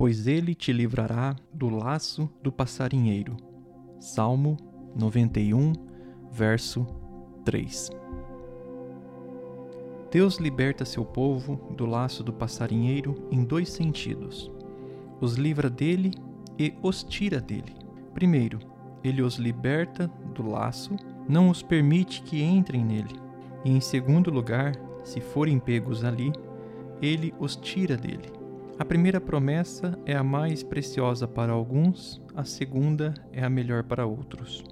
pois ele te livrará do laço do passarinheiro. Salmo 91, verso 3. Deus liberta seu povo do laço do passarinheiro em dois sentidos: os livra dele e os tira dele. Primeiro, ele os liberta do laço, não os permite que entrem nele. E em segundo lugar, se forem pegos ali, ele os tira dele. A primeira promessa é a mais preciosa para alguns, a segunda é a melhor para outros.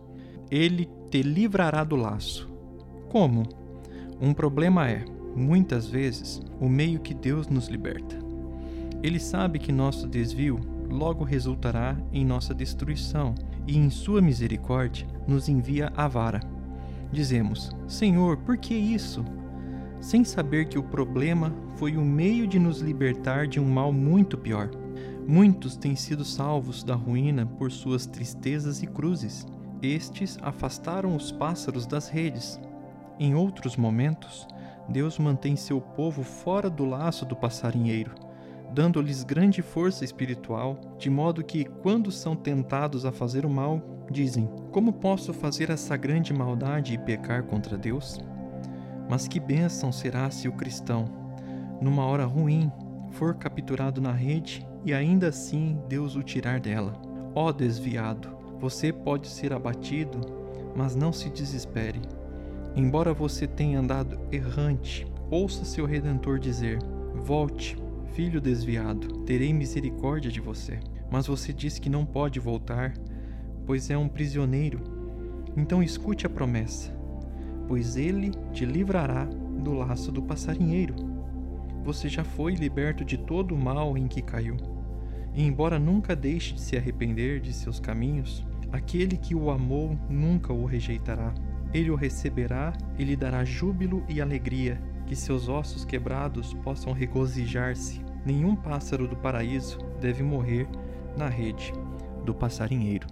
Ele te livrará do laço. Como? Um problema é, muitas vezes, o meio que Deus nos liberta. Ele sabe que nosso desvio logo resultará em nossa destruição e, em Sua misericórdia, nos envia a vara. Dizemos: Senhor, por que isso? Sem saber que o problema foi o meio de nos libertar de um mal muito pior. Muitos têm sido salvos da ruína por suas tristezas e cruzes. Estes afastaram os pássaros das redes. Em outros momentos, Deus mantém seu povo fora do laço do passarinheiro, dando-lhes grande força espiritual, de modo que, quando são tentados a fazer o mal, dizem: Como posso fazer essa grande maldade e pecar contra Deus? Mas que bênção será se o cristão, numa hora ruim, for capturado na rede e ainda assim Deus o tirar dela. Ó desviado, você pode ser abatido, mas não se desespere. Embora você tenha andado errante, ouça seu redentor dizer: Volte, filho desviado, terei misericórdia de você. Mas você diz que não pode voltar, pois é um prisioneiro. Então escute a promessa pois ele te livrará do laço do passarinheiro. Você já foi liberto de todo o mal em que caiu. E embora nunca deixe de se arrepender de seus caminhos, aquele que o amou nunca o rejeitará. Ele o receberá e lhe dará júbilo e alegria, que seus ossos quebrados possam regozijar-se. Nenhum pássaro do paraíso deve morrer na rede do passarinheiro.